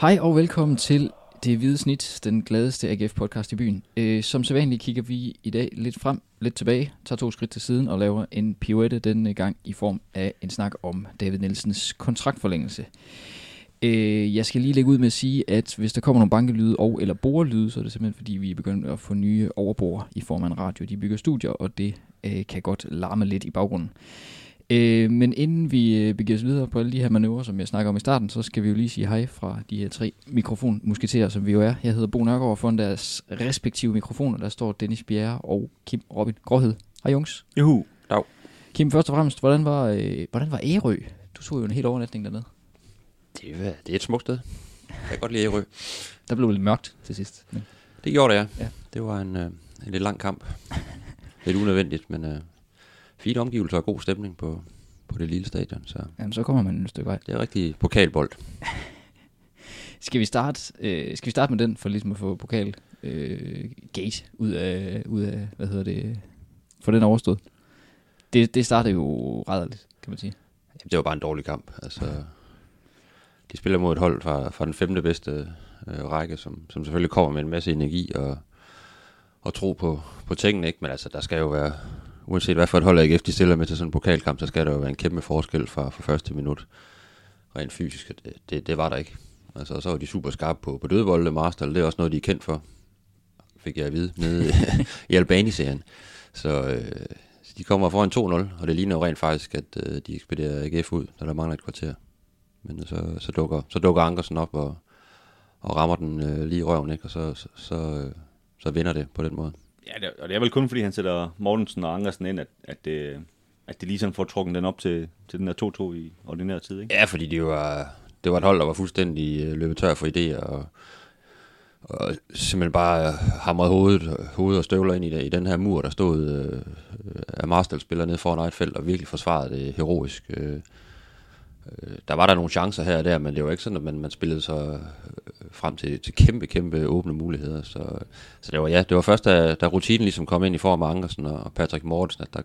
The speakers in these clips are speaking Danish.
Hej og velkommen til Det Hvide Snit, den gladeste AGF-podcast i byen. Øh, som sædvanligt kigger vi i dag lidt frem, lidt tilbage, tager to skridt til siden og laver en pirouette denne øh, gang i form af en snak om David Nielsens kontraktforlængelse. Øh, jeg skal lige lægge ud med at sige, at hvis der kommer nogle bankelyde og eller borelyde, så er det simpelthen fordi, vi er begyndt at få nye overbord i form af en radio. De bygger studier, og det øh, kan godt larme lidt i baggrunden. Øh, men inden vi øh, begiver os videre på alle de her manøvrer, som jeg snakker om i starten, så skal vi jo lige sige hej fra de her tre mikrofonmusketerer, som vi jo er. Jeg hedder Bo Nørgaard, og foran deres respektive mikrofoner, der står Dennis Bjerre og Kim Robin Gråhed. Hej Jungs. Juhu. Dag. Kim, først og fremmest, hvordan var, øh, hvordan var Ærø? Du tog jo en hel overnatning dernede. Det er, det er et smukt sted. Jeg kan godt lide Ærø. Der blev lidt mørkt til sidst. Men... Det gjorde det, ja. Ja. Det var en, øh, en lidt lang kamp. lidt unødvendigt, men øh, fine omgivelser og god stemning på, på det lille stadion. Så Jamen, så kommer man et stykke vej. det er rigtig pokalbold. Skal vi starte, øh, skal vi starte med den, for ligesom at få pokal øh, gate ud af, ud af, hvad hedder det, for den overstået? Det, det startede jo rædderligt, kan man sige. Jamen, det var bare en dårlig kamp. Altså, de spiller mod et hold fra, fra den femte bedste øh, række, som, som selvfølgelig kommer med en masse energi og, og tro på, på tingene. Ikke? Men altså, der skal jo være, uanset hvad for et hold AGF de stiller med til sådan en pokalkamp, så skal der jo være en kæmpe forskel fra, fra første minut. Rent fysisk, det, det, det var der ikke. Altså, og så var de super skarpe på, på dødbolde, Marstal, det er også noget, de er kendt for, fik jeg at vide, nede i Albani-serien. Så øh, de kommer foran 2-0, og det ligner jo rent faktisk, at øh, de ekspederer AGF ud, når der mangler et kvarter. Men øh, så, så, dukker, så dukker Ankersen op og, og rammer den øh, lige i røven, ikke? og så, så, så, øh, så vinder det på den måde. Ja, det, og det er vel kun fordi, han sætter Mortensen og Ankersen ind, at, at, det, at det ligesom får trukket den op til, til den her 2-2 i ordinær tid, ikke? Ja, fordi det var, det var et hold, der var fuldstændig øh, løbet tør for idéer, og, og simpelthen bare øh, hamrede hovedet, hovedet og støvler ind i, i den her mur, der stod øh, af Marstal-spiller nede foran eget felt, og virkelig forsvarede det heroisk. Øh, Øh, der var der nogle chancer her og der, men det var ikke sådan, at man, man spillede så øh, frem til, til kæmpe, kæmpe åbne muligheder. Så, så det var ja, det var først, da, da rutinen ligesom kom ind i form af Ankersen og Patrick Mortensen, at der,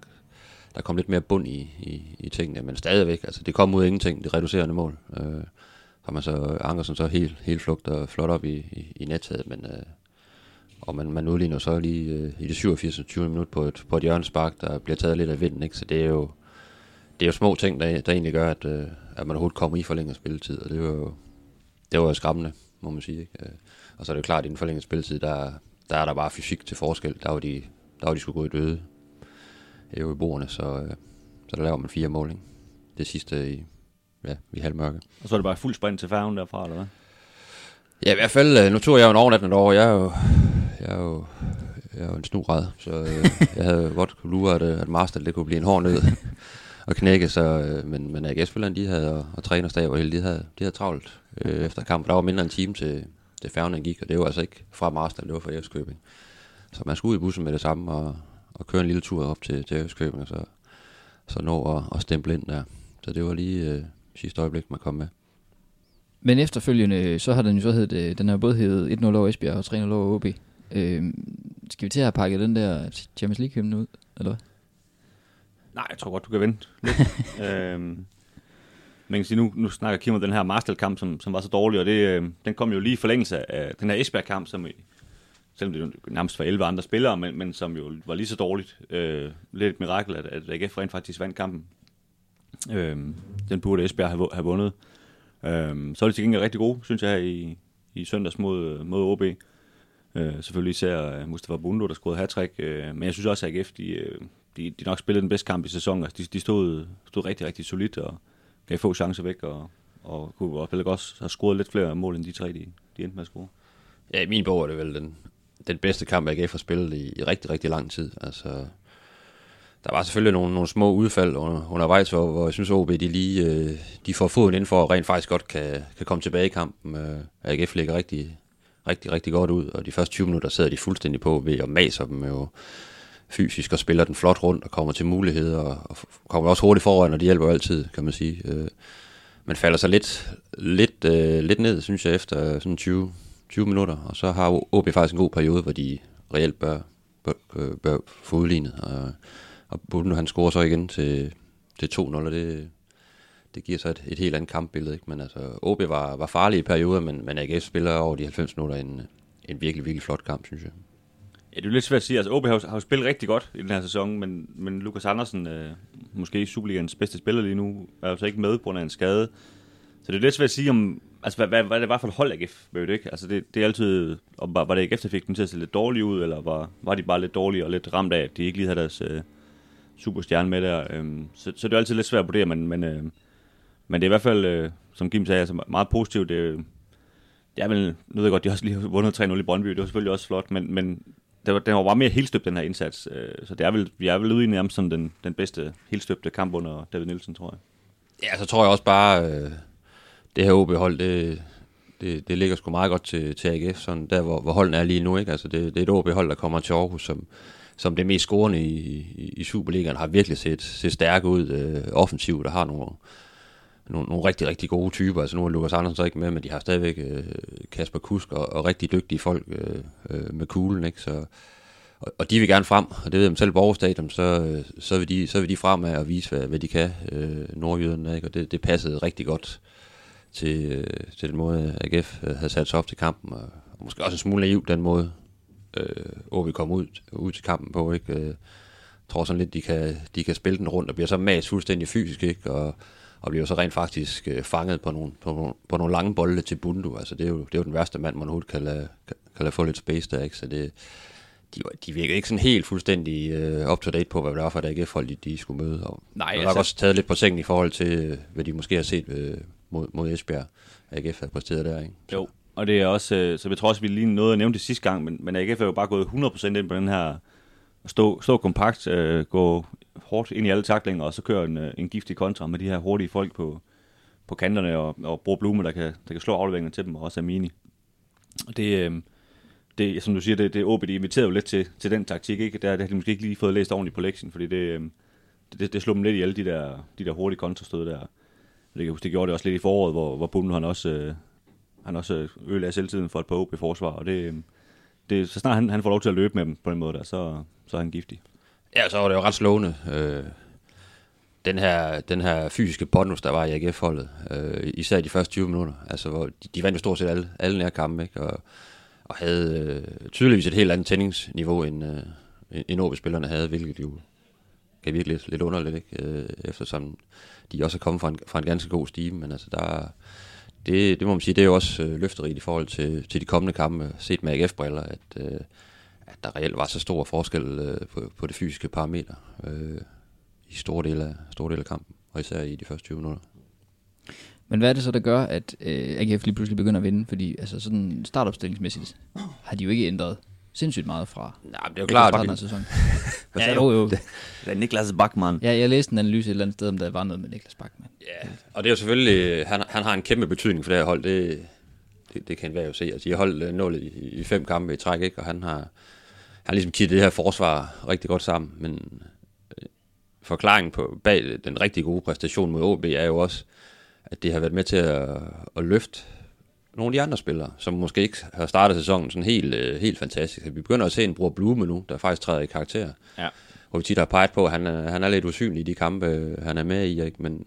der kom lidt mere bund i, i, i tingene, men stadigvæk, altså det kom ud af ingenting, det reducerende mål. Øh, har man så Ankersen så helt, helt flugt og flot op i, i, i nettaget, men øh, og man, man udligner så lige øh, i det 87. 20 minut på et, på et hjørnespark, der bliver taget lidt af vinden, ikke? så det er jo, det er jo små ting, der, der egentlig gør, at, øh, at man overhovedet kommer i forlænget spilletid, og det var jo, det var jo skræmmende, må man sige. Ikke? Øh, Og så er det jo klart, at i den forlængede spilletid, der, der er der bare fysik til forskel. Der var de, der var de skulle gå i døde hæve i bordene, så, øh, så der laver man fire mål. Ikke? Det sidste i, ja, i halvmørke. Og så er det bare fuld sprint til færgen derfra, eller hvad? Ja, i hvert fald, øh, nu tog jeg jo en overnattende over. Jeg er jo, jeg er jo, jeg er jo en snurad, så øh, jeg havde godt kunne lure, at, øh, at Marstal det kunne blive en hård nød og knække, så, øh, men, men AGF-spillerne, de havde, og, og trænerstab og hele, de havde, de havde travlt øh, efter kampen. Der var mindre en time til, til færgen gik, og det var altså ikke fra Marstal, det var fra Eskøbing. Så man skulle ud i bussen med det samme og, og køre en lille tur op til, til Eskøbing, og så, så nå at, at stemple ind der. Så det var lige øh, sidste øjeblik, man kom med. Men efterfølgende, så har den jo så heddet, øh, den har både heddet 1-0 over Esbjerg og 3-0 over OB. Øh, skal vi til at have pakket den der Champions League-hymne ud, eller hvad? Nej, jeg tror godt, du kan vente lidt. øhm, man kan sige, nu, nu snakker Kim om den her Marstal-kamp, som, som var så dårlig, og det, øh, den kom jo lige i forlængelse af den her Esbjerg-kamp, som i, selvom det jo nærmest var 11 andre spillere, men, men som jo var lige så dårligt. Øh, lidt et mirakel, at, at AGF rent faktisk vandt kampen. Øh, den burde Esbjerg have, have vundet. Øh, så er de til gengæld rigtig gode, synes jeg, i, i søndags mod, mod OB. Øh, selvfølgelig især øh, Mustafa Bundo, der scorede hat øh, men jeg synes også, at AGF, de, øh, de, de nok spillede den bedste kamp i sæsonen. Altså, de, de stod, stod rigtig, rigtig solidt og gav få chancer væk, og, og kunne også, også have scoret lidt flere mål, end de tre, de, de endte med at score. Ja, i min bog er det vel den, den bedste kamp, AGF har spillet i, i rigtig, rigtig lang tid. Altså, der var selvfølgelig nogle, nogle små udfald under, undervejs, hvor, hvor jeg synes, OB de lige øh, de får foden ind for, og rent faktisk godt kan, kan komme tilbage i kampen. Øh, AGF ligger rigtig, rigtig, rigtig godt ud, og de første 20 minutter sidder de fuldstændig på ved at maser dem jo fysisk og spiller den flot rundt og kommer til muligheder og, og kommer også hurtigt foran, og de hjælper jo altid, kan man sige. Øh, men falder så lidt, lidt, øh, lidt ned, synes jeg, efter sådan 20, 20 minutter, og så har OB faktisk en god periode, hvor de reelt bør, bør, øh, bør få udlignet, og, og Bundu han scorer så igen til, til 2-0, og det, det giver så et, et helt andet kampbillede. Ikke? Men altså, OB var, var farlig i perioder, men, men AGF spiller over de 90 minutter en, en virkelig, virkelig flot kamp, synes jeg. Ja, det er jo lidt svært at sige. Altså, OB har, har jo spillet rigtig godt i den her sæson, men, men Lukas Andersen, øh, måske Superligans bedste spiller lige nu, er jo så ikke med på grund af en skade. Så det er lidt svært at sige om, altså hvad, hvad, hvad det var for et hold AGF, ved du ikke? Altså det, det er altid, om, var, var det AGF, der fik dem til at se lidt dårlige ud, eller var, var de bare lidt dårlige og lidt ramt af, at de ikke lige havde deres øh, superstjerne med der. Øh, så, så det er altid lidt svært at vurdere, men, men, øh, men det er i hvert fald, øh, som Kim sagde, altså meget positivt. Det, det er vel, nu ved jeg godt, de har også lige vundet 3-0 i Brøndby, det var selvfølgelig også flot, men, men det var, den var bare mere helstøbt, den her indsats. Øh, så det er vel, vi er vel ude i nærmest som den, den bedste helstøbte kamp under David Nielsen, tror jeg. Ja, så tror jeg også bare, øh, det her OB-hold, det, det, det ligger sgu meget godt til, til AGF, sådan der hvor, hvor holdene er lige nu. Ikke? Altså det, det er et OB-hold, der kommer til Aarhus, som, som det mest scorende i, i, i Superligaen, har virkelig set, set stærke ud øh, offensivt, og har nogle, nogle, nogle rigtig, rigtig gode typer. Altså nu er Lukas Andersen så ikke med, men de har stadigvæk øh, Kasper Kusk og, og rigtig dygtige folk øh, øh, med kuglen. Ikke? Så, og, og de vil gerne frem, og det ved dem selv på så, øh, så, vil de, så vil de frem af og vise, hvad, hvad de kan, øh, nordjyderne, ikke? og det, det passede rigtig godt til, øh, til den måde, AGF øh, havde sat sig op til kampen, og, og måske også en smule naiv den måde, øh, OB kom ud, ud til kampen på, ikke? Øh, tror sådan lidt, de kan, de kan spille den rundt, og bliver så mas fuldstændig fysisk, ikke? Og, og bliver så rent faktisk øh, fanget på nogle, på, nogle, på nogle lange bolde til Bundu. Altså, det er jo, det er jo den værste mand, man overhovedet kan lade, kan, kan lade få lidt space der, ikke? Så det, de, de virker ikke sådan helt fuldstændig øh, up-to-date på, hvad det var for et AGF-hold, de, de skulle møde. Og Nej, har altså- nok også taget lidt på sengen i forhold til, øh, hvad de måske har set øh, mod, mod Esbjerg. AGF har præsteret der, ikke? Jo, og det er også, øh, så jeg tror også, vi lige nåede at nævne det sidste gang, men, men AGF er jo bare gået 100% ind på den her, at stå, stå kompakt, øh, gå hårdt ind i alle taklinger, og så køre en, øh, en giftig kontra med de her hurtige folk på, på kanterne, og, og bruge Blume, der kan, der kan slå afleveringer til dem, og også Amini. Og det, øh, det, som du siger, det, det OB, de inviterede jo lidt til, til den taktik, ikke? Der, det har de måske ikke lige fået læst ordentligt på lektien, fordi det, øh, det, det, slog dem lidt i alle de der, de der hurtige kontrastød der. Det, kan jeg huske, det gjorde det også lidt i foråret, hvor, hvor Bumle han også, øh, han også øh, ødelagde selvtiden for et par OB forsvar, og det, øh, det, så snart han, han får lov til at løbe med dem på den måde der, så, så er han giftig. Ja, så var det jo ret slående. Øh, den, her, den her fysiske bonus, der var i AGF-holdet, øh, især i de første 20 minutter. Altså, hvor de, de vandt jo stort set alle, alle nærkampe, ikke? Og, og havde øh, tydeligvis et helt andet tændingsniveau, end, øh, end OB-spillerne havde, hvilket jo kan virke lidt, lidt underligt, ikke? Øh, eftersom de også er kommet fra en, fra en ganske god stime, men altså der, det, det må man sige, det er jo også øh, løfterigt i forhold til, til de kommende kampe, set med AGF-briller, at, øh, at der reelt var så stor forskel øh, på, på det fysiske parameter øh, i store dele, af, store dele af kampen, og især i de første 20 minutter. Men hvad er det så, der gør, at øh, AGF lige pludselig begynder at vinde? Fordi altså sådan startopstillingsmæssigt har de jo ikke ændret sindssygt meget fra Nej, det er jo klart, starten af sæsonen. Hvad ja, jo, jo. Det er Niklas Bachmann. Ja, jeg læste en analyse et eller andet sted, om der var noget med Niklas Bachmann. Ja, og det er jo selvfølgelig, han, han har en kæmpe betydning for det her hold, det, det, det kan enhver jo se. Altså, de har holdt øh, nullet i, i fem kampe i træk, ikke? og han har, han har ligesom kittet det her forsvar rigtig godt sammen, men øh, forklaringen på, bag den rigtig gode præstation mod OB er jo også, at det har været med til at, at løfte nogle af de andre spillere, som måske ikke har startet sæsonen sådan helt, øh, helt fantastisk. Vi begynder at se en bror Blume nu, der faktisk træder i karakter Ja. hvor vi tit har peget på, at han, er- han er lidt usynlig i de kampe, øh, han er med i. Ikke? Men,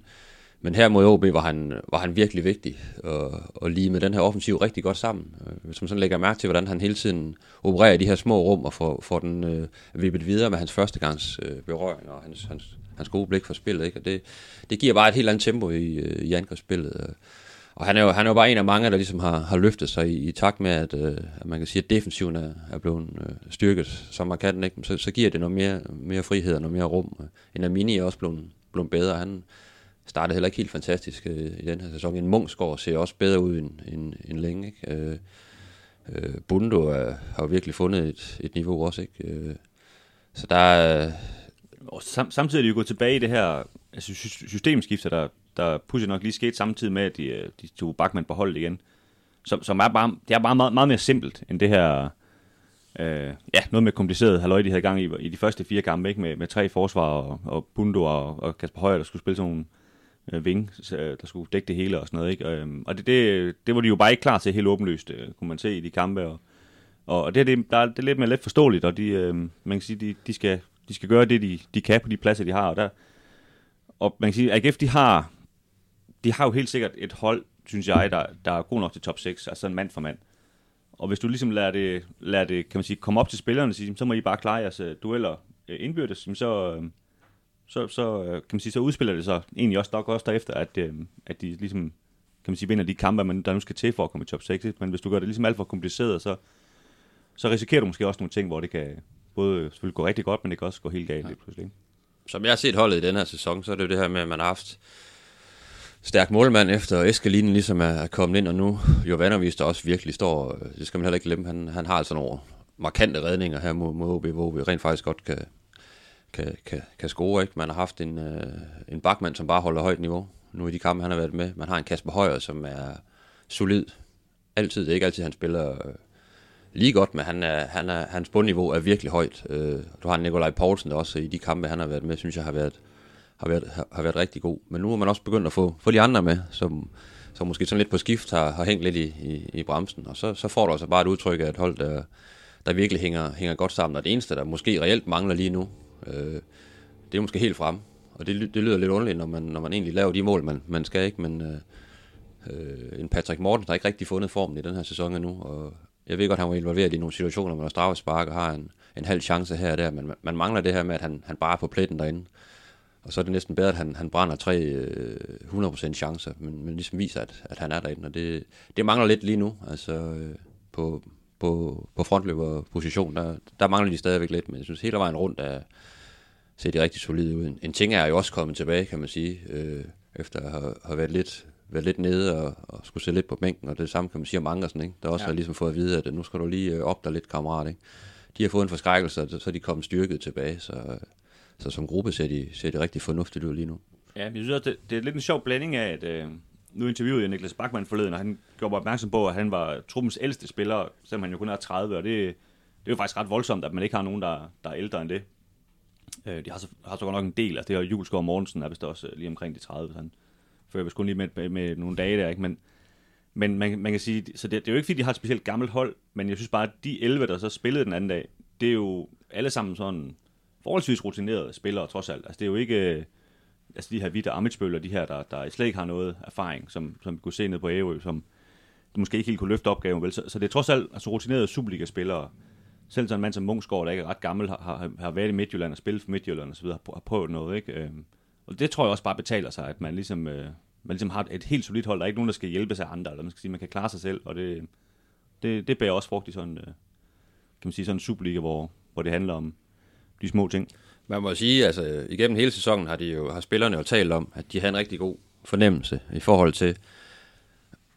men her mod OB var han, var han virkelig vigtig, og, og lige med den her offensiv rigtig godt sammen. Øh, Hvis man sådan lægger mærke til, hvordan han hele tiden opererer i de her små rum, og får, får den øh, vippet videre med hans førstegangs øh, berøring, og hans, hans, hans gode blik for spillet. Ikke? Og det, det giver bare et helt andet tempo i, øh, i angrebsspillet. øh. Og han er, jo, han er jo bare en af mange, der ligesom har, har løftet sig i, i takt med, at, øh, at man kan sige, at defensiven er, er blevet øh, styrket så markant, ikke? Så, så giver det noget mere, mere frihed og noget mere rum. Øh, en Amini er også blevet, blevet bedre. Han startede heller ikke helt fantastisk øh, i den her sæson. En Mungsgaard ser også bedre ud end, end, end længe. Ikke? Øh, øh, Bundo er, har jo virkelig fundet et, et niveau også. Ikke? Øh, så der er... Og sam, samtidig er de jo gået tilbage i det her altså systemskifte, der, der pudsigt nok lige skete samtidig med, at de, øh, de tog Bachmann på holdet igen. Som, som er bare, det er bare meget, meget mere simpelt end det her, øh, ja, noget mere kompliceret halløj, de havde gang i, i de første fire kampe, ikke? Med, med tre forsvar og, og Bundo og, og Kasper Højer, der skulle spille sådan nogle øh, ving, øh, der skulle dække det hele og sådan noget, ikke? Øhm, og det, det, det var de jo bare ikke klar til helt åbenlyst, øh, kunne man se i de kampe, og, og det, det, der, er- det er lidt mere let forståeligt, og de, øh, man kan sige, de, de, skal, de skal gøre det, de, de kan på de pladser, de har, og der, og man kan sige, at AGF, de har, de har jo helt sikkert et hold, synes jeg, der, der er god nok til top 6, altså en mand for mand. Og hvis du ligesom lader det, lader det kan man sige, komme op til spillerne og sige, så må I bare klare jeres øh, dueller øh, indbyrdes, så, øh, så, så, øh, kan man sige, så udspiller det sig egentlig også nok også derefter, at, at de ligesom kan man sige, vinder de kampe, man, der nu skal til for at komme i top 6. Men hvis du gør det ligesom alt for kompliceret, så, så risikerer du måske også nogle ting, hvor det kan både selvfølgelig gå rigtig godt, men det kan også gå helt galt ja. pludselig. Som jeg har set holdet i den her sæson, så er det jo det her med, at man har haft stærk målmand efter Eskelinen ligesom er kommet ind, og nu Jovanovic, der også virkelig står, øh, det skal man heller ikke glemme, han, han har altså nogle markante redninger her mod, mod OB, hvor vi rent faktisk godt kan, kan, kan, kan score. Ikke? Man har haft en, øh, en bakmand, som bare holder højt niveau. Nu i de kampe, han har været med. Man har en Kasper Højer, som er solid. Altid. Det er ikke altid, han spiller øh, lige godt, men han er, han er, hans bundniveau er virkelig højt. Øh, du har Nikolaj Poulsen, der også i de kampe, han har været med, synes jeg har været, har været, har været rigtig god. Men nu er man også begyndt at få, få de andre med, som, som måske sådan lidt på skift har, har hængt lidt i, i, i bremsen. Og så, så får du altså bare et udtryk af et hold, der, der virkelig hænger, hænger godt sammen. Og det eneste, der måske reelt mangler lige nu, øh, det er måske helt frem. Og det, det lyder lidt underligt, når man, når man egentlig laver de mål, man, man skal ikke. Men øh, øh, en Patrick Morten har ikke rigtig fundet formen i den her sæson endnu. Og jeg ved godt, at han var involveret i nogle situationer, hvor man straffespark og har en, en halv chance her og der. Men man, man mangler det her med, at han, han bare er på pletten derinde. Og så er det næsten bedre, at han, han brænder tre øh, 100% chancer, men, men ligesom viser, at, at han er derinde. Og det, det mangler lidt lige nu, altså øh, på, på, på frontløberposition, der, der mangler de stadigvæk lidt, men jeg synes hele vejen rundt er, ser de rigtig solide ud. En ting er jo også kommet tilbage, kan man sige, øh, efter at have, have været lidt været lidt nede og, og skulle se lidt på bænken, og det samme kan man sige om Ankersen, ikke? der også ja. har ligesom fået at vide, at nu skal du lige øh, op der lidt, kammerat. Ikke? De har fået en forskrækkelse, og så er de kommet styrket tilbage, så, så som gruppe ser de, ser de rigtig fornuftigt ud lige nu. Ja, jeg synes også, det, det er lidt en sjov blanding af, at øh, nu interviewede jeg Niklas Bachmann forleden, og han gjorde mig opmærksom på, at han var truppens ældste spiller, selvom han jo kun er 30, og det, det er jo faktisk ret voldsomt, at man ikke har nogen, der, der er ældre end det. Øh, de har så, har så godt nok en del, altså det her Julesgaard Mortensen, er vist også øh, lige omkring de 30, så han fører vist kun lige med, med, med nogle dage der, ikke? Men, men man, man kan sige, så det, det er jo ikke fordi, de har et specielt gammelt hold, men jeg synes bare, at de 11, der så spillede den anden dag, det er jo alle sammen sådan forholdsvis rutinerede spillere, trods alt. Altså det er jo ikke, øh, altså de her Vitte og de her, der, der slet ikke har noget erfaring, som, som vi kunne se ned på Ærø, som måske ikke helt kunne løfte opgaven, vel? Så, så det er trods alt altså, rutinerede Superliga-spillere, selv sådan en mand som Munchsgaard, der ikke er ret gammel, har, har, har været i Midtjylland og spillet for Midtjylland og så videre, har prøvet noget, ikke? Øhm, og det tror jeg også bare betaler sig, at man ligesom, øh, man ligesom har et helt solidt hold. Der er ikke nogen, der skal hjælpe sig andre, eller man skal sige, man kan klare sig selv, og det, det, det bærer også frugt i sådan, øh, kan man sige, sådan en Superliga, hvor, hvor det handler om de små ting. Man må sige, altså igennem hele sæsonen har, de jo, har spillerne jo talt om, at de har en rigtig god fornemmelse i forhold til,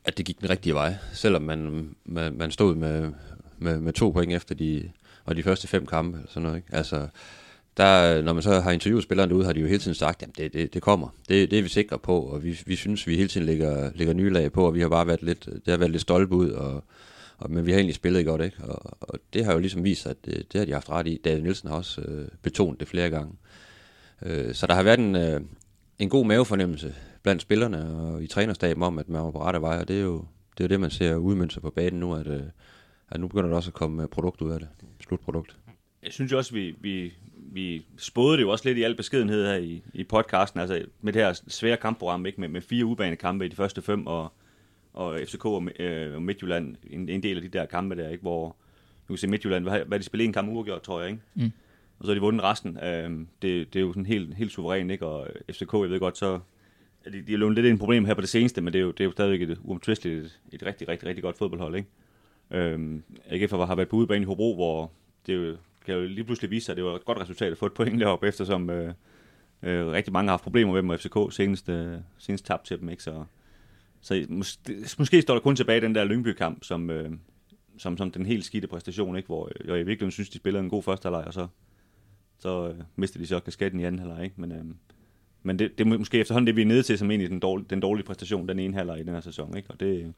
at det gik den rigtige vej. Selvom man, man, man stod med, med, med to point efter de, og de første fem kampe. Eller sådan noget, ikke? Altså, der, når man så har interviewet spillerne derude, har de jo hele tiden sagt, at det, det, det kommer. Det, det er vi sikre på, og vi, vi synes, vi hele tiden lægger, lægger nye lag på, og vi har bare været lidt, det har været lidt stolpe ud, og, og, men vi har egentlig spillet godt, ikke? Og, og det har jo ligesom vist, at det, det har de haft ret i. David Nielsen har også øh, betonet det flere gange. Øh, så der har været en, øh, en god mavefornemmelse blandt spillerne og i trænerstaben om, at man var på rette vej, og det er jo det, er det man ser udmønte på banen nu, at, øh, at nu begynder der også at komme øh, produkt ud af det, slutprodukt. Jeg synes også, vi, vi, vi spåede det jo også lidt i al beskedenhed her i, i podcasten, altså med det her svære kampprogram, ikke? Med, med fire ubanekampe i de første fem, og, og FCK og, øh, og Midtjylland, en, en del af de der kampe der, ikke? hvor nu kan se Midtjylland, hvad, hvad de spillede en kamp uafgjort, tror jeg, ikke? Mm. Og så har de vundet resten. Øh, det, det er jo sådan helt, helt suverænt, ikke? Og FCK, jeg ved godt, så de, de er jo lidt en problem her på det seneste, men det er jo, det er jo stadigvæk et uomtvisteligt, et, et rigtig, rigtig, rigtig godt fodboldhold, ikke? Øhm, AGF har været på udebane i Hobro, hvor det jo, kan jo lige pludselig vise sig, at det var et godt resultat at få et point deroppe, eftersom øh, øh, rigtig mange har haft problemer med dem, og FCK senest, øh, senest tabt til dem, ikke? Så, så måske, måske står der kun tilbage den der Lyngby-kamp, som, øh, som, som den helt skidte præstation, ikke? hvor øh, jeg, i virkeligheden synes, de spillede en god første halvleg, og så, så øh, mistede de så kasketten i anden halvleg. Ikke? Men, øh, men det, det er måske efterhånden det, vi er nede til, som egentlig den dårlige, den dårlige præstation, den ene halvleg i den her sæson. Ikke? Og det,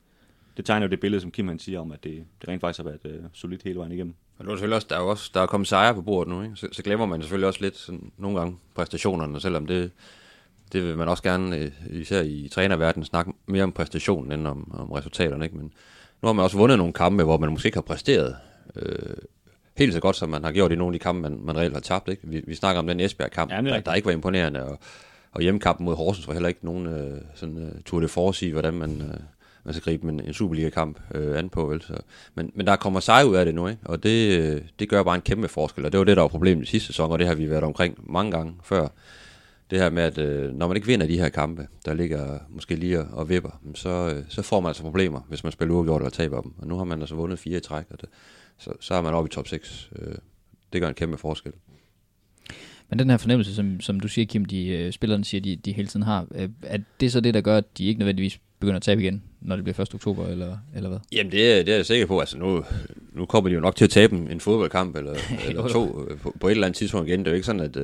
det tegner jo det billede, som Kim han siger om, at det, det rent faktisk har været øh, solidt hele vejen igennem. Og nu er selvfølgelig også, der er jo også der er kommet sejre på bordet nu, ikke? Så, så, glemmer man selvfølgelig også lidt sådan, nogle gange præstationerne, selvom det, det vil man også gerne, øh, især i trænerverdenen, snakke mere om præstationen end om, om resultaterne. Ikke? Men nu har man også vundet nogle kampe, hvor man måske ikke har præsteret øh, helt så godt, som man har gjort i nogle af de kampe, man, man reelt har tabt. Ikke? Vi, vi snakker om den Esbjerg-kamp, ja, der, der ikke var imponerende, og og hjemmekampen mod Horsens var heller ikke nogen øh, sådan, uh, tour de force i, hvordan man, uh, man skal gribe en, en Superliga-kamp uh, an på. Vel? Så, men, men der kommer sej ud af det nu, ikke? og det, det gør bare en kæmpe forskel, og det var det, der var problemet i sidste sæson, og det har vi været omkring mange gange før. Det her med, at øh, når man ikke vinder de her kampe, der ligger måske lige og vipper, så, øh, så får man altså problemer, hvis man spiller uafgjort og taber dem. Og nu har man altså vundet fire i træk, og det, så, så er man oppe i top 6. Øh, det gør en kæmpe forskel. Men den her fornemmelse, som, som du siger, Kim, de spillerne siger, de, de hele tiden har, er det så det, der gør, at de ikke nødvendigvis begynder at tabe igen, når det bliver 1. oktober, eller, eller hvad? Jamen, det er, det er jeg sikker på. Altså, nu, nu kommer de jo nok til at tabe en fodboldkamp, eller, eller to på, på et eller andet tidspunkt igen. Det er jo ikke sådan, at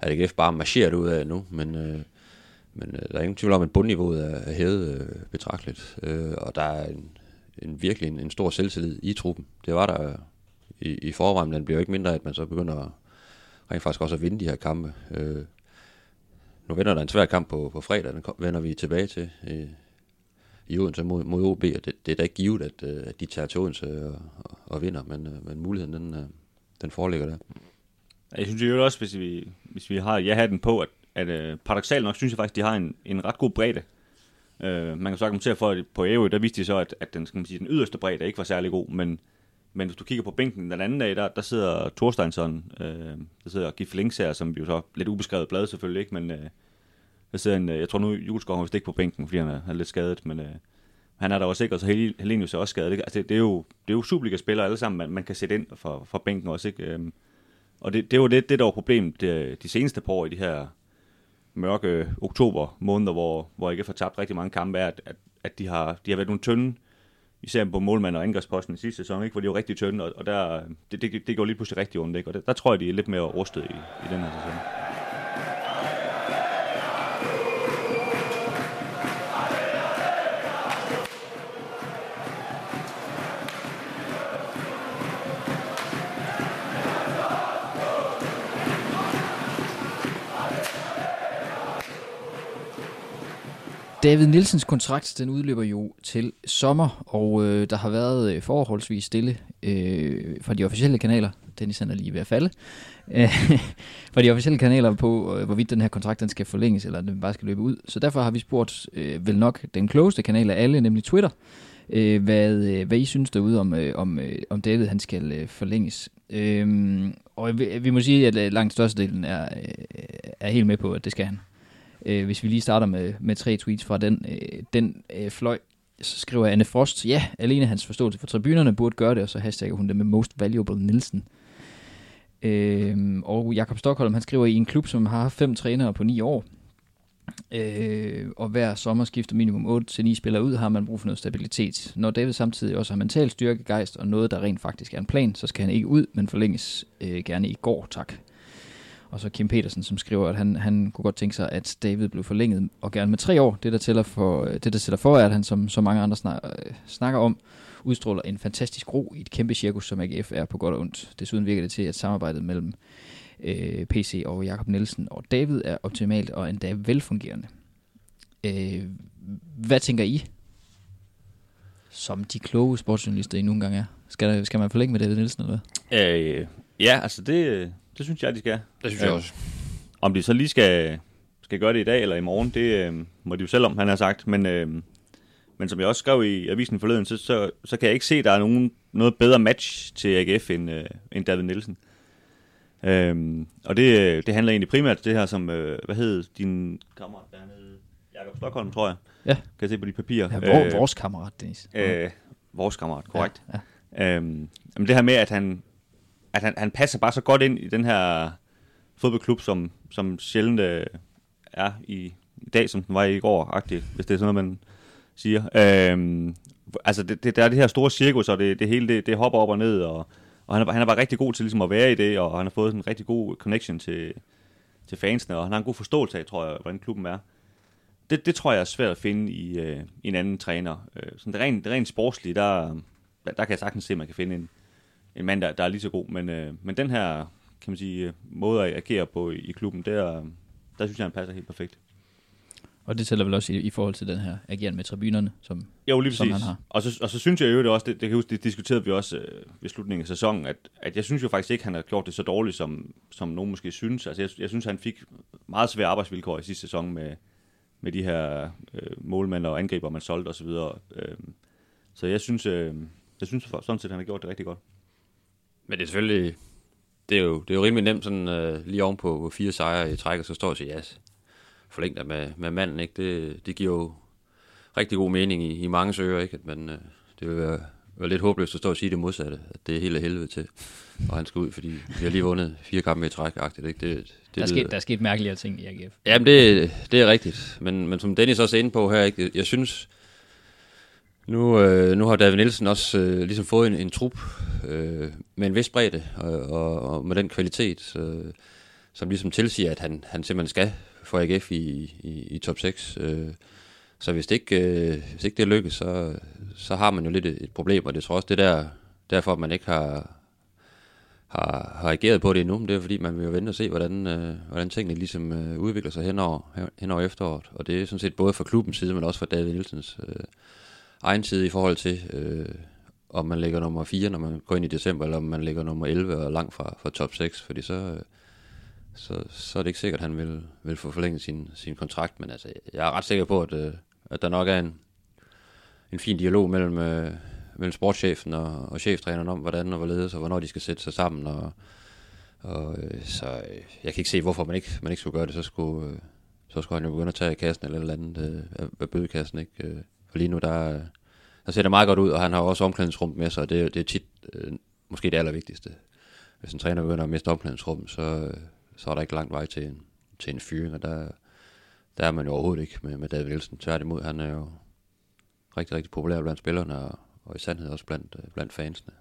AGF bare marcherer ud af nu, men, øh, men øh, der er ingen tvivl om, at bundniveauet er, er hævet øh, betragteligt, øh, og der er en, en virkelig en, en stor selvtillid i truppen. Det var der øh, i, i forvejen, men den bliver jo ikke mindre, at man så begynder rent faktisk også at vinde de her kampe. Øh, nu vender der en svær kamp på, på fredag, den vender vi tilbage til øh, i Odense mod, mod OB, og det, det er da ikke givet, at, øh, at de tager til Odense og, og, og vinder, men, øh, men muligheden, den, øh, den foreligger der. Jeg synes jo også, hvis vi, hvis vi har ja den på, at, at øh, paradoxalt nok synes jeg faktisk, de har en, en ret god bredde. Uh, man kan så argumentere for, at på Ærø, der viste de så, at, at den, skal man sige, den yderste bredde ikke var særlig god, men men hvis du kigger på bænken den anden dag, der, der sidder Thorsteinsson, øh, der sidder Gif Links her, som jo så lidt ubeskrevet blad selvfølgelig ikke, men øh, der sidder en, øh, jeg tror nu Juleskov har vist ikke på bænken, fordi han er, han er lidt skadet, men øh, han er der også sikkert, så Helenius er også skadet. Ikke? Altså, det, det, er jo, det er jo Superliga-spillere alle sammen, man, man kan sætte ind for, for bænken også. Ikke? Øhm, og det, det var det, det, der var problemet de, de seneste par år i de her mørke oktober måneder, hvor, hvor ikke har tabt rigtig mange kampe, er, at, at, at de, har, de har været nogle tynde især på målmand og angrebsposten i sidste sæson, ikke? hvor de var rigtig tynde, og, og der, det, det, det går lige pludselig rigtig ondt, ikke? og der, der tror jeg, de er lidt mere rustet i, i den her sæson. David Nielsens kontrakt, den udløber jo til sommer, og øh, der har været øh, forholdsvis stille øh, fra de officielle kanaler. Dennis er lige ved at falde. Øh, fra de officielle kanaler på, øh, hvorvidt den her kontrakt den skal forlænges, eller den bare skal løbe ud. Så derfor har vi spurgt øh, vel nok den klogeste kanal af alle, nemlig Twitter, øh, hvad, øh, hvad I synes derude om, øh, om, øh, om David han skal øh, forlænges. Øh, og vi, vi må sige, at øh, langt størstedelen er, øh, er helt med på, at det skal han. Øh, hvis vi lige starter med, med tre tweets fra den, øh, den øh, fløj, så skriver Anne Frost, ja, alene hans forståelse for tribunerne burde gøre det, og så hashtagger hun det med Most Valuable Nielsen. Øh, og Jakob Stockholm, han skriver, i en klub, som har fem trænere på ni år, øh, og hver sommer skifter minimum 8 til 9 spillere ud, har man brug for noget stabilitet. Når David samtidig også har mental styrke, gejst og noget, der rent faktisk er en plan, så skal han ikke ud, men forlænges øh, gerne i går, tak. Og så Kim Petersen, som skriver, at han, han kunne godt tænke sig, at David blev forlænget, og gerne med tre år. Det, der tæller for, øh, det, der tæller for er, at han, som så mange andre snakker, øh, snakker om, udstråler en fantastisk ro i et kæmpe cirkus, som AGF er på godt og ondt. Desuden virker det til, at samarbejdet mellem øh, PC og Jakob Nielsen og David er optimalt og endda velfungerende. Øh, hvad tænker I? Som de kloge sportsjournalister I nogle gange er. Skal, der, skal man forlænge med David Nielsen eller hvad? Øh, ja, altså det, det synes jeg, de skal. Det synes jeg også. Om de så lige skal, skal gøre det i dag eller i morgen, det øh, må de jo selv om, han har sagt. Men, øh, men som jeg også skrev i avisen forleden, så, så, så kan jeg ikke se, at der er nogen, noget bedre match til AGF end, øh, end David Nielsen. Øhm, og det, det handler egentlig primært det her, som, øh, hvad hed din kammerat dernede? Jakob Stockholm, tror jeg. Ja. Kan jeg se på de papirer. Ja, vor, øh, vores kammerat, Dennis. Øh, vores kammerat, korrekt. Ja, ja. Øhm, men det her med, at han, at han, han passer bare så godt ind i den her fodboldklub, som, som sjældent øh, er i, i dag, som den var i går, hvis det er sådan noget, man siger. Øhm, altså, det, det, der er det her store cirkus, og det, det hele, det, det hopper op og ned, og, og han, er, han er bare rigtig god til ligesom at være i det, og han har fået en rigtig god connection til, til fansene, og han har en god forståelse af, tror jeg, hvordan klubben er. Det, det tror jeg er svært at finde i, øh, i en anden træner. Øh, sådan det rent, det rent sportslige, der, der, der kan jeg sagtens se, at man kan finde en, en mand, der, der er lige så god. Men, øh, men den her kan man sige, måde at agere på i, klubben, der, der synes jeg, han passer helt perfekt. Og det tæller vel også i, i forhold til den her ageren med tribunerne, som, Jo, lige som præcis. han har. Og så, og så synes jeg jo det også, det, det, kan huske, det diskuterede vi også øh, ved slutningen af sæsonen, at, at jeg synes jo faktisk ikke, han har gjort det så dårligt, som, som nogen måske synes. Altså jeg, jeg synes, han fik meget svære arbejdsvilkår i sidste sæson med, med de her øh, målmænd og angriber, man solgte osv. Øh, så jeg synes, øh, jeg synes for, sådan set, han har gjort det rigtig godt. Men det er selvfølgelig, det er jo, det er jo rimelig nemt sådan øh, lige ovenpå på fire sejre i træk, og så står og siger, ja, forlæng dig med, med manden, ikke? Det, det giver jo rigtig god mening i, i mange ører, ikke? At man, øh, det vil være, være lidt håbløst at stå og sige det modsatte, at det er helt af helvede til, og han skal ud, fordi vi har lige vundet fire kampe i træk, -agtigt, ikke? Det, det, Der er, sket, der er sket mærkeligere ting i AGF. Jamen, det, det er rigtigt. Men, men som Dennis også er inde på her, ikke? jeg synes, nu, øh, nu har David Nielsen også øh, ligesom fået en, en trup øh, med en vis bredde og, og, og med den kvalitet, øh, som ligesom tilsiger, at han, han simpelthen skal få AGF i, i, i top 6. Øh, så hvis det ikke, øh, hvis ikke det lykkes, så, så har man jo lidt et, et problem, og det tror jeg også, det er der, derfor, at man ikke har, har, har ageret på det endnu, men det er fordi, man vil jo vente og se, hvordan, øh, hvordan tingene ligesom øh, udvikler sig hen over, efteråret. Og det er sådan set både fra klubbens side, men også fra David Nielsens øh, egen side i forhold til, øh, om man ligger nummer 4, når man går ind i december, eller om man ligger nummer 11 og langt fra, fra top 6, fordi så, øh, så, så er det ikke sikkert, at han vil, vil få forlænget sin, sin kontrakt, men altså, jeg er ret sikker på, at, øh, at der nok er en, en fin dialog mellem, øh, mellem sportschefen og, og cheftræneren om, hvordan og hvorledes, og hvornår de skal sætte sig sammen, og, og øh, så øh, jeg kan ikke se, hvorfor man ikke, man ikke skulle gøre det, så skulle, øh, så skulle han jo begynde at tage kassen eller et eller andet øh, af- af bødekassen, ikke? Øh, lige nu, der, der ser det meget godt ud, og han har også omklædningsrum med sig, og det, det er tit øh, måske det allervigtigste. Hvis en træner begynder at miste omklædningsrum, så, øh, så er der ikke lang vej til en, til en fyring, og der, der er man jo overhovedet ikke med, med David Nielsen. Tværtimod, han er jo rigtig, rigtig populær blandt spillerne, og, og i sandhed også blandt, øh, blandt fansene.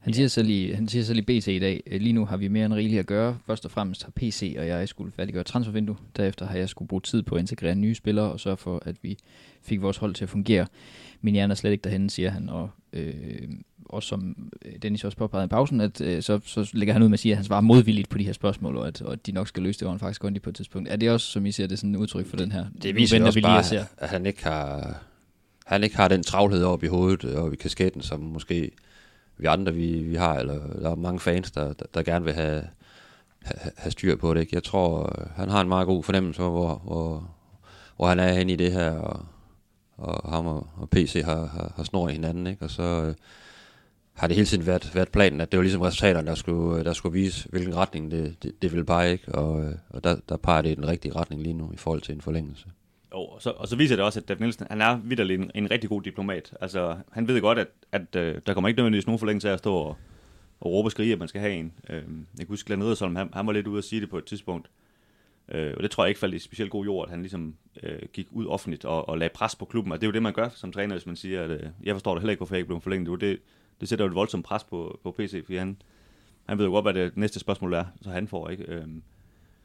Han siger, selv i, han siger selv i BT i dag, øh, lige nu har vi mere end rigeligt at gøre. Først og fremmest har PC og jeg skulle færdiggøre transfervindue. Derefter har jeg skulle bruge tid på at integrere nye spillere og sørge for, at vi fik vores hold til at fungere. Min hjerne er slet ikke derhen, siger han. Og øh, også som øh, Dennis også påpegede i pausen, at øh, så, så lægger han ud med at sige, at han svarer modvilligt på de her spørgsmål, og at, og at de nok skal løse det, og han faktisk går på et tidspunkt. Er det også, som I ser det, sådan et udtryk for den her? Det viser venter også vi lige bare, og ser. at han ikke har, han ikke har den travlhed oppe i hovedet og i kasketten, som måske vi andre vi, vi har, eller der er mange fans, der, der, der gerne vil have, have, have styr på det. Ikke? Jeg tror, øh, han har en meget god fornemmelse for, hvor, hvor, hvor han er henne i det her, og, og ham og, og PC har, har, har snor i hinanden, ikke? og så øh, har det hele tiden været, været planen, at det var ligesom resultaterne, der skulle, øh, der skulle vise, hvilken retning det, det, det ville pege, ikke? og, øh, og der, der peger det i den rigtige retning lige nu i forhold til en forlængelse. Jo, og så, og så viser det også, at David Nielsen, han er vidderlig en, en rigtig god diplomat. Altså, han ved godt, at, at øh, der kommer ikke nødvendigvis nogen forlængelse af at stå og, og råbe og skrige, at man skal have en. Øh, jeg kan huske, Glenn Edersholm, han, han var lidt ude at sige det på et tidspunkt. Øh, og det tror jeg ikke faldt i specielt god jord, at han ligesom øh, gik ud offentligt og, og lagde pres på klubben. Og det er jo det, man gør som træner, hvis man siger, at øh, jeg forstår det heller ikke, hvorfor jeg ikke blev forlænget. Det, det, det sætter jo et voldsomt pres på, på PC, fordi han, han ved jo godt, hvad det næste spørgsmål er, så han får. ikke. Øh,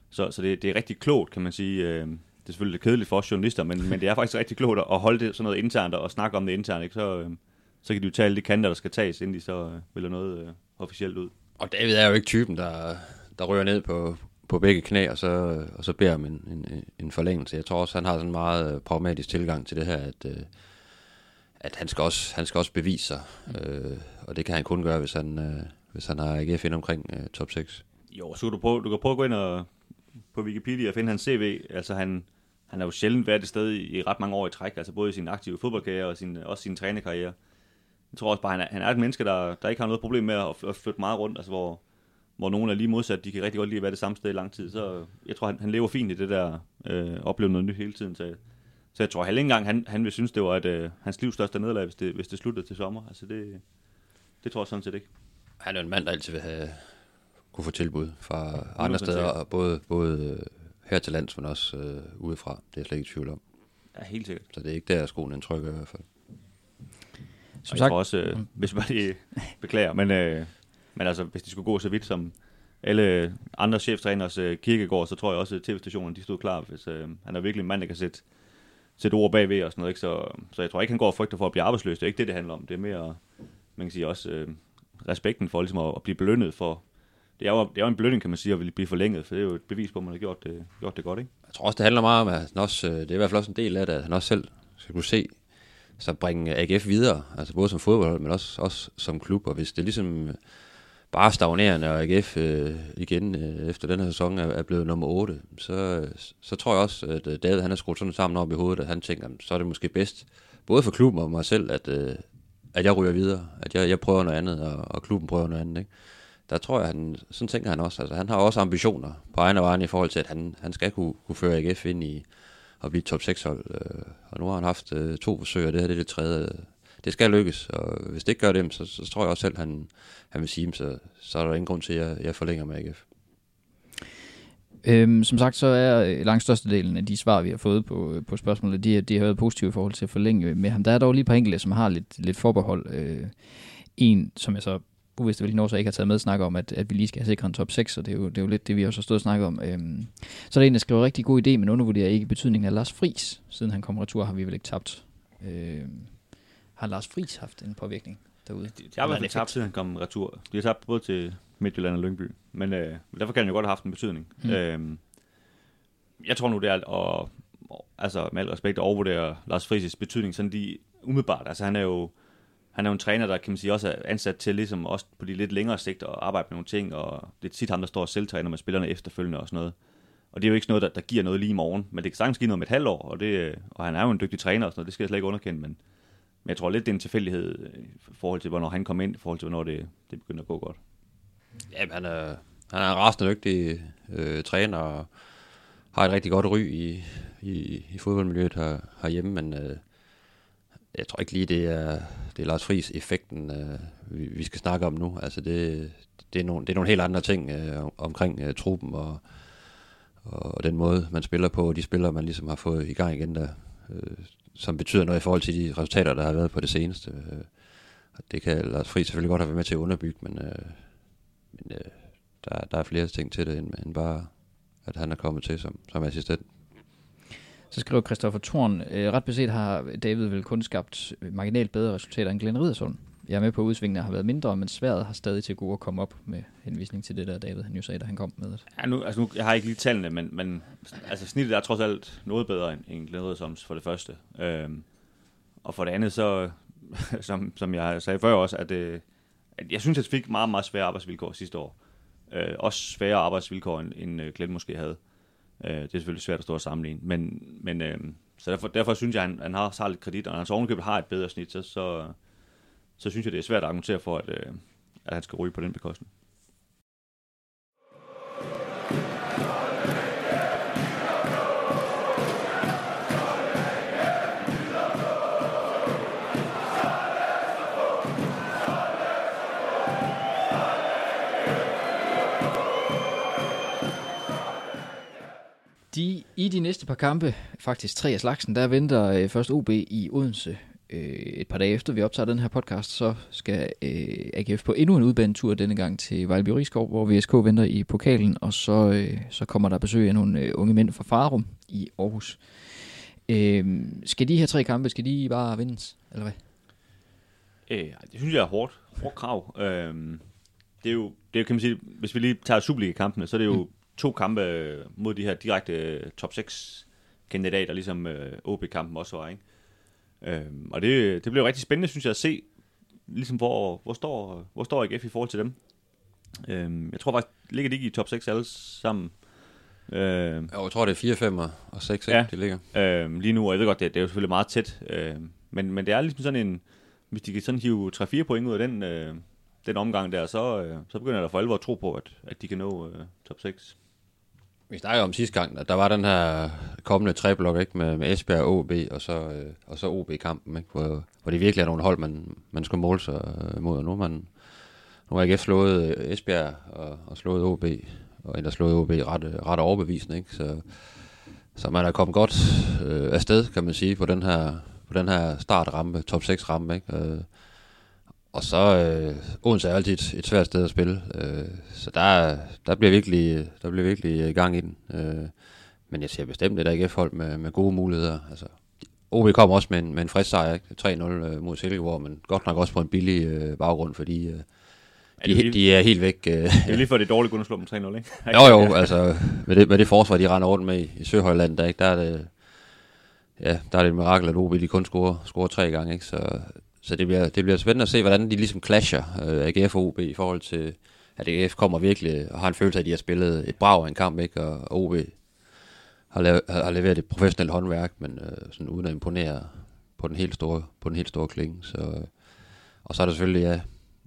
så så det, det er rigtig klogt, kan man sige. Øh, det er selvfølgelig lidt kedeligt for os journalister, men, men det er faktisk rigtig klogt at holde det sådan noget internt og snakke om det internt. Ikke? Så, øh, så kan de jo tage alle de kanter, der skal tages, inden de så øh, vælger noget øh, officielt ud. Og David er jo ikke typen, der, der rører ned på, på begge knæ, og så, og så beder om en, en, en forlængelse. Jeg tror også, han har sådan en meget øh, pragmatisk tilgang til det her, at, øh, at han, skal også, han skal også bevise sig. Øh, og det kan han kun gøre, hvis han, øh, hvis han har AGF ind omkring øh, top 6. Jo, så kan du, prøve, du kan prøve at gå ind og, på Wikipedia og finde hans CV. Altså han, han har jo sjældent været et sted i, i ret mange år i træk, altså både i sin aktive fodboldkarriere og sin, også sin trænerkarriere. Jeg tror også bare, han er, han er et menneske, der, der ikke har noget problem med at, at flytte meget rundt, altså hvor, hvor nogen er lige modsat, de kan rigtig godt lide at være det samme sted i lang tid. Så jeg tror, han, han lever fint i det der, øh, opleve noget nyt hele tiden. Så, så jeg tror heller ikke engang, han, han vil synes, det var et, øh, hans livs største nederlag, hvis det, hvis det sluttede til sommer. Altså det, det tror jeg sådan set ikke. Han er en mand, der altid vil have kunne få tilbud fra andre 100% steder, og både, både øh, her til lands, men også øh, udefra. Det er jeg slet ikke i tvivl om. Ja, helt sikkert. Så det er ikke der, skoen den trykker i hvert fald. Som sagt, sagt, også, øh, hvis man lige beklager, men, øh, men altså, hvis de skulle gå så vidt som alle andre cheftræners øh, kirkegård, så tror jeg også, at tv-stationerne de stod klar, hvis øh, han er virkelig en mand, der kan sætte, sætte ord bagved og sådan noget. Ikke? Så, så jeg tror ikke, han går og frygter for at blive arbejdsløs. Det er ikke det, det handler om. Det er mere, man kan sige også, øh, respekten for ligesom at, at blive belønnet for, det er, jo, det er jo en blødning, kan man sige, at ville blive forlænget, for det er jo et bevis på, at man har gjort det, gjort det godt, ikke? Jeg tror også, det handler meget om, at han også, øh, det er i hvert fald også en del af det, at han også selv skal kunne se, så bringe AGF videre, altså både som fodbold, men også, også som klub, og hvis det ligesom øh, bare stagnerende, og AGF øh, igen øh, efter den her sæson er, er blevet nummer 8, så, så tror jeg også, at øh, David han har skruet sådan sammen op i hovedet, at han tænker, så er det måske bedst, både for klubben og mig selv, at, øh, at jeg ryger videre, at jeg, jeg prøver noget andet, og, og klubben prøver noget andet. Ikke? Der tror jeg, han, sådan tænker han også. Altså, han har også ambitioner på egen vegne i forhold til, at han, han skal kunne, kunne føre AGF ind i at blive top 6 hold. Øh, og nu har han haft øh, to forsøg, og det her det er det tredje. Det skal lykkes, og hvis det ikke gør det, så, så tror jeg også selv, han, han vil sige, så, så er der ingen grund til, at jeg, jeg forlænger med AGF. Øhm, som sagt, så er øh, langt størstedelen af de svar, vi har fået på, øh, på spørgsmålet, de, de har været positive i forhold til at forlænge med ham. Der er dog lige et par enkelte, som har lidt, lidt forbehold. Øh, en, som jeg så uvidst hvilken årsag ikke har taget med, snakker om, at, at vi lige skal have sikret en top 6, og det er jo, det er jo lidt det, vi også har stået og snakket om. Øhm, så er der en, der skriver rigtig god idé, men undervurderer ikke betydningen af Lars Friis. Siden han kom retur, har vi vel ikke tabt. Øhm, har Lars Friis haft en påvirkning derude? De, de har fald tabt, siden han kom retur. De har tabt både til Midtjylland og Lyngby, men øh, derfor kan han jo godt have haft en betydning. Mm. Øhm, jeg tror nu, det er at, altså med al respekt, at overvurdere Lars Friis' betydning, sådan de umiddelbart. Altså han er jo han er jo en træner, der kan man sige også er ansat til ligesom også på de lidt længere sigt at arbejde med nogle ting, og det er tit ham, der står og selvtræner med spillerne efterfølgende og sådan noget. Og det er jo ikke noget, der, der giver noget lige i morgen, men det kan sagtens give noget med et halvt år, og, det, og han er jo en dygtig træner og sådan noget, det skal jeg slet ikke underkende, men, men jeg tror lidt, det er en tilfældighed i forhold til, hvornår han kom ind, i forhold til, hvornår det, det begynder at gå godt. Ja, han er, han er en rasende dygtig øh, træner, og har et rigtig godt ry i, i, i fodboldmiljøet her, herhjemme, men øh, jeg tror ikke lige, det er, det er Lars Friis effekten, øh, vi, vi skal snakke om nu. Altså det, det, er, nogle, det er nogle helt andre ting øh, omkring øh, truppen og, og den måde, man spiller på, og de spillere, man ligesom har fået i gang igen, der, øh, som betyder noget i forhold til de resultater, der har været på det seneste. Øh, det kan Lars Friis selvfølgelig godt have været med til at underbygge, men, øh, men øh, der, der er flere ting til det, end, end bare, at han er kommet til som, som assistent. Så skriver Christoffer Thorn, øh, ret beset har David vel kun skabt marginalt bedre resultater end Glenn Ridersund. Jeg er med på, at udsvingene har været mindre, men sværet har stadig til gode at komme op med henvisning til det der, David han jo sagde, da han kom med det. Ja, nu, altså nu, jeg har ikke lige tallene, men, men altså snittet er trods alt noget bedre end, end Glenn Ridersunds for det første. Øhm, og for det andet, så, som, som jeg sagde før også, at, øh, at jeg synes, at jeg fik meget, meget svære arbejdsvilkår sidste år. Øh, også svære arbejdsvilkår, end, end øh, Glenn måske havde. Øh, Øh, det er selvfølgelig svært at stå og sammenligne, men, men øh, så derfor, derfor synes jeg, at han, han har, har lidt kredit, og når han så ovenikøbet har et bedre snit, så, så, så synes jeg, det er svært at argumentere for, at, øh, at han skal ryge på den bekostning. I de næste par kampe, faktisk tre af slagsen, der venter øh, først OB i Odense. Øh, et par dage efter vi optager den her podcast, så skal øh, AGF på endnu en udbanetur denne gang til Vejleby Rigskov, hvor VSK venter i pokalen, og så, øh, så kommer der besøg af nogle øh, unge mænd fra Farum i Aarhus. Øh, skal de her tre kampe, skal de bare vindes, eller hvad? Øh, det synes jeg er hårdt. Hårdt krav. Øh, det er jo, det er, kan man sige, hvis vi lige tager Superliga-kampene, så er det jo mm to kampe mod de her direkte øh, top 6 kandidater, ligesom øh, OB-kampen også var, ikke? Øhm, og det, det blev rigtig spændende, synes jeg, at se, ligesom hvor, hvor, står, hvor står AGF i forhold til dem. Øhm, jeg tror faktisk, ligger de ikke i top 6 alle sammen? Øhm, jeg tror, det er 4, 5 og 6, ja, de ligger. Øhm, lige nu, og jeg ved godt, det, det er jo selvfølgelig meget tæt, øhm, men, men det er ligesom sådan en, hvis de kan sådan hive 3-4 point ud af den, øh, den omgang der, så, øh, så begynder der for alvor at tro på, at, at de kan nå øh, top 6. Vi snakkede om sidste gang, at der var den her kommende treblok ikke, med, med Esbjerg og OB, og så, øh, og så OB-kampen, ikke, hvor, hvor det virkelig er nogle hold, man, man skal måle sig øh, mod. Og nu, man, nu har AGF slået øh, Esbjerg og, og slået OB, og endda slået OB ret, øh, ret overbevisende. Ikke? Så, så man er kommet godt øh, afsted, kan man sige, på den her, på den her startrampe, top 6 rampe. Ikke? Øh, og så øh, Odense er altid et, et svært sted at spille, øh, så der, der bliver virkelig der bliver virkelig gang i den. Øh, men jeg ser bestemt et AGF-hold med, med gode muligheder. Altså, OB kom også med en, med en frisk sejr, 3-0 øh, mod Silkeborg, men godt nok også på en billig øh, baggrund, fordi øh, det er De, de er helt væk. Øh, Det er lige før det er dårligt kun at slå dem 3-0, ikke? jo jo, altså med det, med det forsvar, de render rundt med i, i Søhøjland, der, ikke, der er det, ja, der er det et mirakel, at OB de kun scorer, scorer tre gange, ikke? Så, så det, bliver, det bliver spændende at se, hvordan de ligesom clasher øh, AGF og OB i forhold til, at AGF kommer virkelig og har en følelse af, at de har spillet et brag af en kamp, ikke? Og, og OB har, lavet, har, leveret et professionelt håndværk, men øh, sådan uden at imponere på den helt store, på den helt store klinge. Så, øh, og så er der selvfølgelig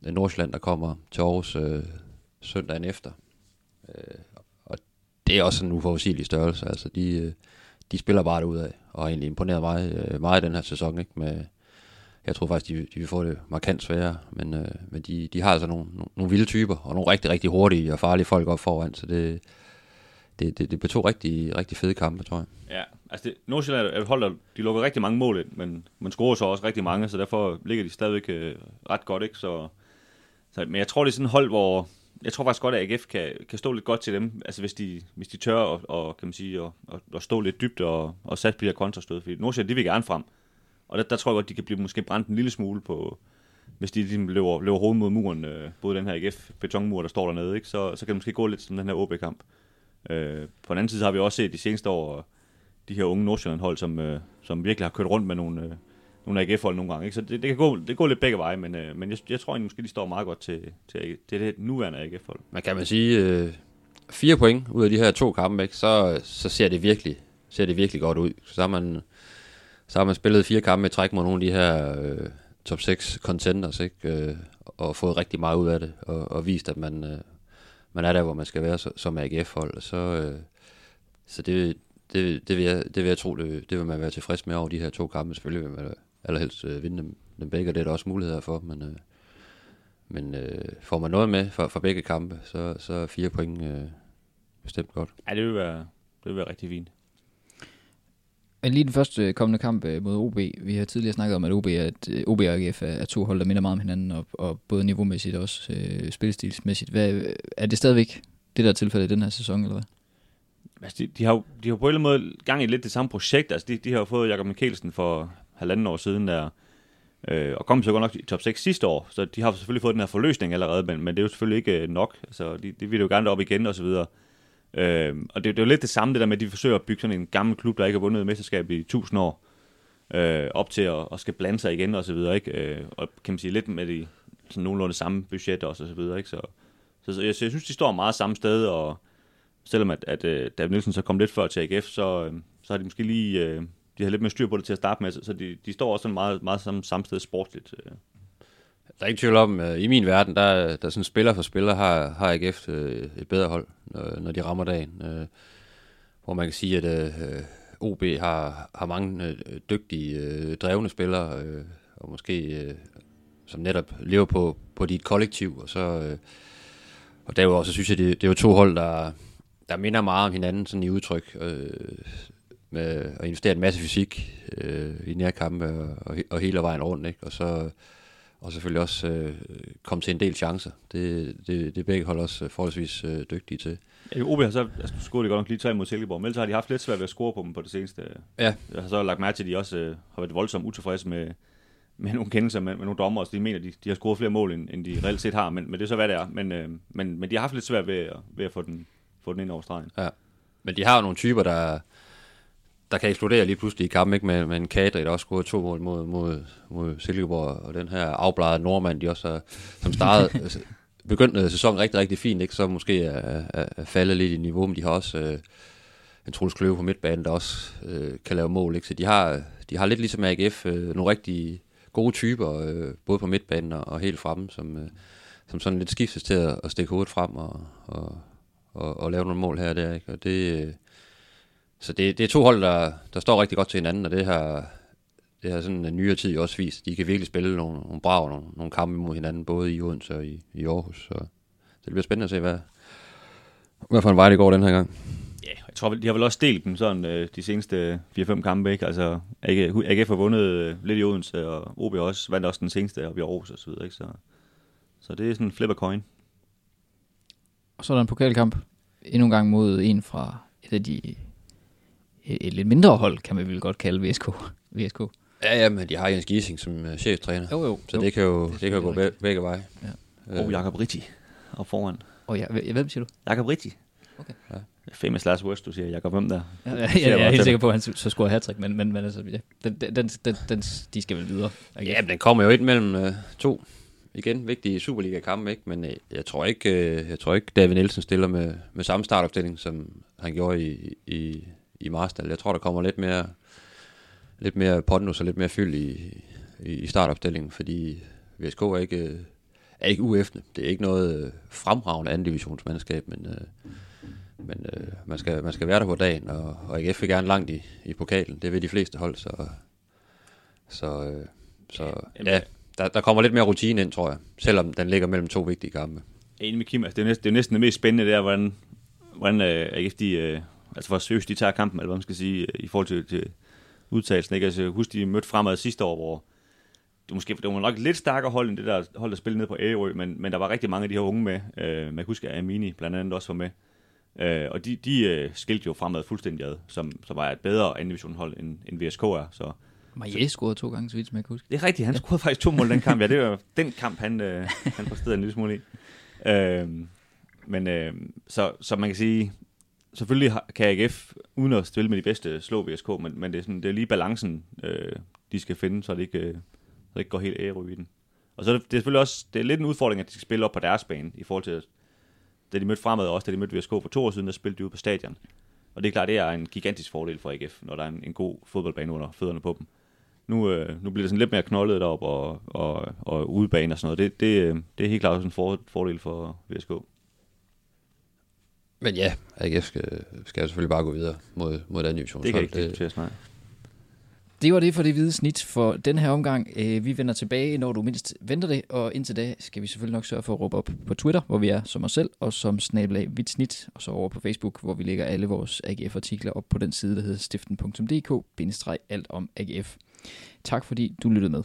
ja, Nordsjælland, der kommer til Aarhus øh, søndagen efter. Øh, og det er også en uforudsigelig størrelse. Altså, de, øh, de spiller bare ud af og har egentlig imponeret mig øh, meget i den her sæson. Ikke? Med, jeg tror faktisk, de, de vil få det markant sværere, men, øh, men de, de har altså nogle, nogle, nogle vilde typer, og nogle rigtig, rigtig hurtige og farlige folk op foran, så det, det, det, det blev to rigtig, rigtig fede kampe, tror jeg. Ja, altså det, Nordsjælland er et hold, der de lukker rigtig mange mål ind, men man scorer så også rigtig mange, så derfor ligger de stadigvæk øh, ret godt, ikke? Så, så, men jeg tror, det er sådan et hold, hvor jeg tror faktisk godt, at AGF kan, kan stå lidt godt til dem, altså hvis de, hvis de tør og, og kan man sige, og, og, og stå lidt dybt og, og sat på de her kontrastød, fordi Nordsjælland, de vil gerne frem, og der, der tror jeg godt, de kan blive måske brændt en lille smule på, hvis de ligesom løber, løber hovedet mod muren, øh, både den her AGF-betonmur, der står dernede, ikke? Så, så kan det måske gå lidt som den her OB-kamp. Øh, på den anden side har vi også set de seneste år, øh, de her unge Nordsjælland-hold, som, øh, som virkelig har kørt rundt med nogle, øh, nogle AGF-hold nogle gange. Ikke? Så det, det, kan gå, det går lidt begge veje, men, øh, men jeg, jeg tror egentlig måske, de står meget godt til, til, til det nuværende AGF-hold. Man kan man sige, øh, fire point ud af de her to kampe, ikke, så, så ser det virkelig ser det virkelig godt ud. Så har man, så har man spillet fire kampe i træk mod nogle af de her øh, top 6 contenders, ikke? Øh, og fået rigtig meget ud af det, og, og vist, at man, øh, man er der, hvor man skal være så, som AGF-hold. Så, øh, så det, det, det, vil jeg, det vil jeg tro, det, det vil man være tilfreds med over de her to kampe. Selvfølgelig vil man allerhelst øh, vinde dem, dem begge, og det er der også muligheder for, men, øh, men øh, får man noget med for, for begge kampe, så, så er fire point øh, bestemt godt. Ja, det vil være, det vil være rigtig fint. Men lige den første øh, kommende kamp øh, mod OB, vi har tidligere snakket om, at OB, er øh, OB og AGF er, to hold, der minder meget om hinanden, og, og både niveaumæssigt og også øh, spilstilsmæssigt. Hvad, er det stadigvæk det, der er tilfældet i den her sæson, eller hvad? Altså, de, de, har, jo- de har på en eller anden måde gang i lidt det samme projekt. Altså, de, de har jo fået Jakob Mikkelsen for halvanden år siden der, øh, og kom så godt nok i top 6 sidste år, så de har selvfølgelig fået den her forløsning allerede, men, men det er jo selvfølgelig ikke øh, nok. Altså, de, de vil jo gerne op igen og så videre. Øh, Øh, og det, det er jo lidt det samme, det der med, at de forsøger at bygge sådan en gammel klub, der ikke har vundet et mesterskab i 1000 år, øh, op til at, at skal blande sig igen og så videre, ikke? Øh, og kan man sige lidt med de sådan nogenlunde samme budget også og så videre, ikke? Så, så, så jeg, så jeg synes, de står meget samme sted, og selvom at, at uh, David Nielsen så kom lidt før til AGF, så, øh, så har de måske lige, øh, de har lidt mere styr på det til at starte med, så, så de, de står også sådan meget, meget samme, samme sted sportsligt. Øh. Der er ikke tvivl om, øh, i min verden, der, der sådan spiller for spiller, har, har AGF øh, et bedre hold, når, når de rammer dagen. Øh, hvor man kan sige, at øh, OB har, har mange øh, dygtige, øh, drevne spillere, øh, og måske øh, som netop lever på, på dit kollektiv, og så øh, og derudover så synes jeg, det, det er jo to hold, der, der minder meget om hinanden sådan i udtryk, øh, med at investere en masse fysik øh, i nærkampe og, og, og hele vejen rundt, ikke? og så og selvfølgelig også øh, komme til en del chancer. Det, det, det er begge hold også øh, forholdsvis øh, dygtige til. Ja, OB har så, altså, scoret de godt nok lige tre mod Silkeborg, men ellers har de haft lidt svært ved at score på dem på det seneste. Ja. Jeg har så lagt mærke til, at de også øh, har været voldsomt utilfredse med, med nogle kendelser med, med nogle dommer, så de mener, de, de har scoret flere mål, end, end de reelt set har, men, men det er så, hvad det er. Men, øh, men, men de har haft lidt svært ved, at- ved at få den, få den ind over stregen. Men de har jo nogle typer, der, der kan eksplodere lige pludselig i kampen, ikke? Med, med en Kadri, der også scorede to mål mod, mod, mod Silkeborg, og den her afbladede nordmand, de også har, som startede, begyndte sæsonen rigtig, rigtig fint, ikke? så måske er, er, er faldet lidt i niveau, men de har også øh, en Troels Kløve på midtbanen, der også øh, kan lave mål, ikke? så de har, de har lidt ligesom AGF øh, nogle rigtig gode typer, øh, både på midtbanen og, og helt fremme, som, øh, som sådan lidt skiftes til at, at stikke hovedet frem og, og, og, og lave nogle mål her og der, ikke? og det... Øh, så det, det er to hold, der, der står rigtig godt til hinanden, og det har, det har sådan en nyere tid også vist. De kan virkelig spille nogle, nogle brav, nogle, nogle kampe mod hinanden, både i Odense og i, i Aarhus. Så, så det bliver spændende at se, hvad, hvad for en vej det går den her gang. Ja, jeg tror, de har vel også delt dem sådan øh, de seneste 4-5 kampe, ikke? Altså, AG, AGF har vundet øh, lidt i Odense, og OB også vandt også den seneste oppe i Aarhus og så videre, ikke? Så, så det er sådan en flip coin. Og så er der en pokalkamp, endnu en gang mod en fra et af de et, et lidt mindre hold, kan man vel godt kalde VSK. VSK. Ja, ja, men de har Jens Giesing som uh, cheftræner, Jo, jo. så det kan jo, det det, kan jo gå selvfølgelig be, begge veje. Ja. Og Jakob Ritti og foran. Og ja, hvem siger du? Jakob Ritti. Okay. Ja. Famous last words, du siger. Jakob, hvem der? Ja, ja, ja, jeg er helt sikker på, at han så scorer hat men, men, men altså, ja, den, den, den, den, de skal vel videre. Okay. Ja, men den kommer jo ind mellem øh, to igen vigtige Superliga-kampe, ikke? men øh, jeg tror ikke, øh, jeg tror ikke David Nielsen stiller med, med samme startopstilling, som han gjorde i, i, i Marstal. Jeg tror, der kommer lidt mere, lidt mere pondus og lidt mere fyld i, i, i startopstillingen, fordi VSK er ikke, er ikke uæftende. Det er ikke noget øh, fremragende anden divisionsmandskab, men, øh, men øh, man, skal, man skal være der på dagen, og, og AGF vil gerne langt i, i pokalen. Det vil de fleste hold, så, så, øh, så ja, der, der kommer lidt mere rutine ind, tror jeg, selvom den ligger mellem to vigtige kampe. Jeg er enig med Kim, altså det, er næsten, det er næsten det mest spændende der, hvordan, hvordan øh, AGF de, øh, altså hvor seriøst de tager kampen, eller hvad man skal sige, øh, i forhold til, til udtalelsen. Ikke? Altså, husker, de mødte fremad sidste år, hvor det, måske, det var nok lidt stærkere hold, end det der hold, der spillede ned på Ærø, men, men der var rigtig mange af de her unge med. Øh, man husker, at Amini blandt andet også var med. Øh, og de, de øh, skilte jo fremad fuldstændig ad, som, som var et bedre anden hold, end, end VSK er. Så, Maje scorede to gange, så vidt jeg kan huske. Det er rigtigt, han ja. scorede faktisk to mål den kamp. Ja, det var den kamp, han, øh, han præsterede en lille smule i. Øh, men øh, så, så man kan sige, selvfølgelig kan AGF, uden at stille med de bedste, slå VSK, men, men det, er sådan, det er lige balancen, øh, de skal finde, så det ikke, øh, så det ikke går helt ære i den. Og så er det, det er selvfølgelig også det er lidt en udfordring, at de skal spille op på deres bane, i forhold til, da de mødte fremad også, da de mødte VSK for to år siden, der spillede de ude på stadion. Og det er klart, det er en gigantisk fordel for AGF, når der er en, en god fodboldbane under fødderne på dem. Nu, øh, nu bliver det sådan lidt mere knoldet derop og, og, og udebane og sådan noget. Det, det, øh, det er helt klart også en for, fordel for VSK. Men ja, AGF skal, skal selvfølgelig bare gå videre mod, mod den division. Det kan ikke diskuteres, nej. Det var det for det hvide snit for den her omgang. Øh, vi vender tilbage, når du mindst venter det, og indtil da skal vi selvfølgelig nok sørge for at råbe op på Twitter, hvor vi er som os selv, og som snablag hvidt snit, og så over på Facebook, hvor vi lægger alle vores AGF-artikler op på den side, der hedder stiften.dk-alt om AGF. Tak fordi du lyttede med.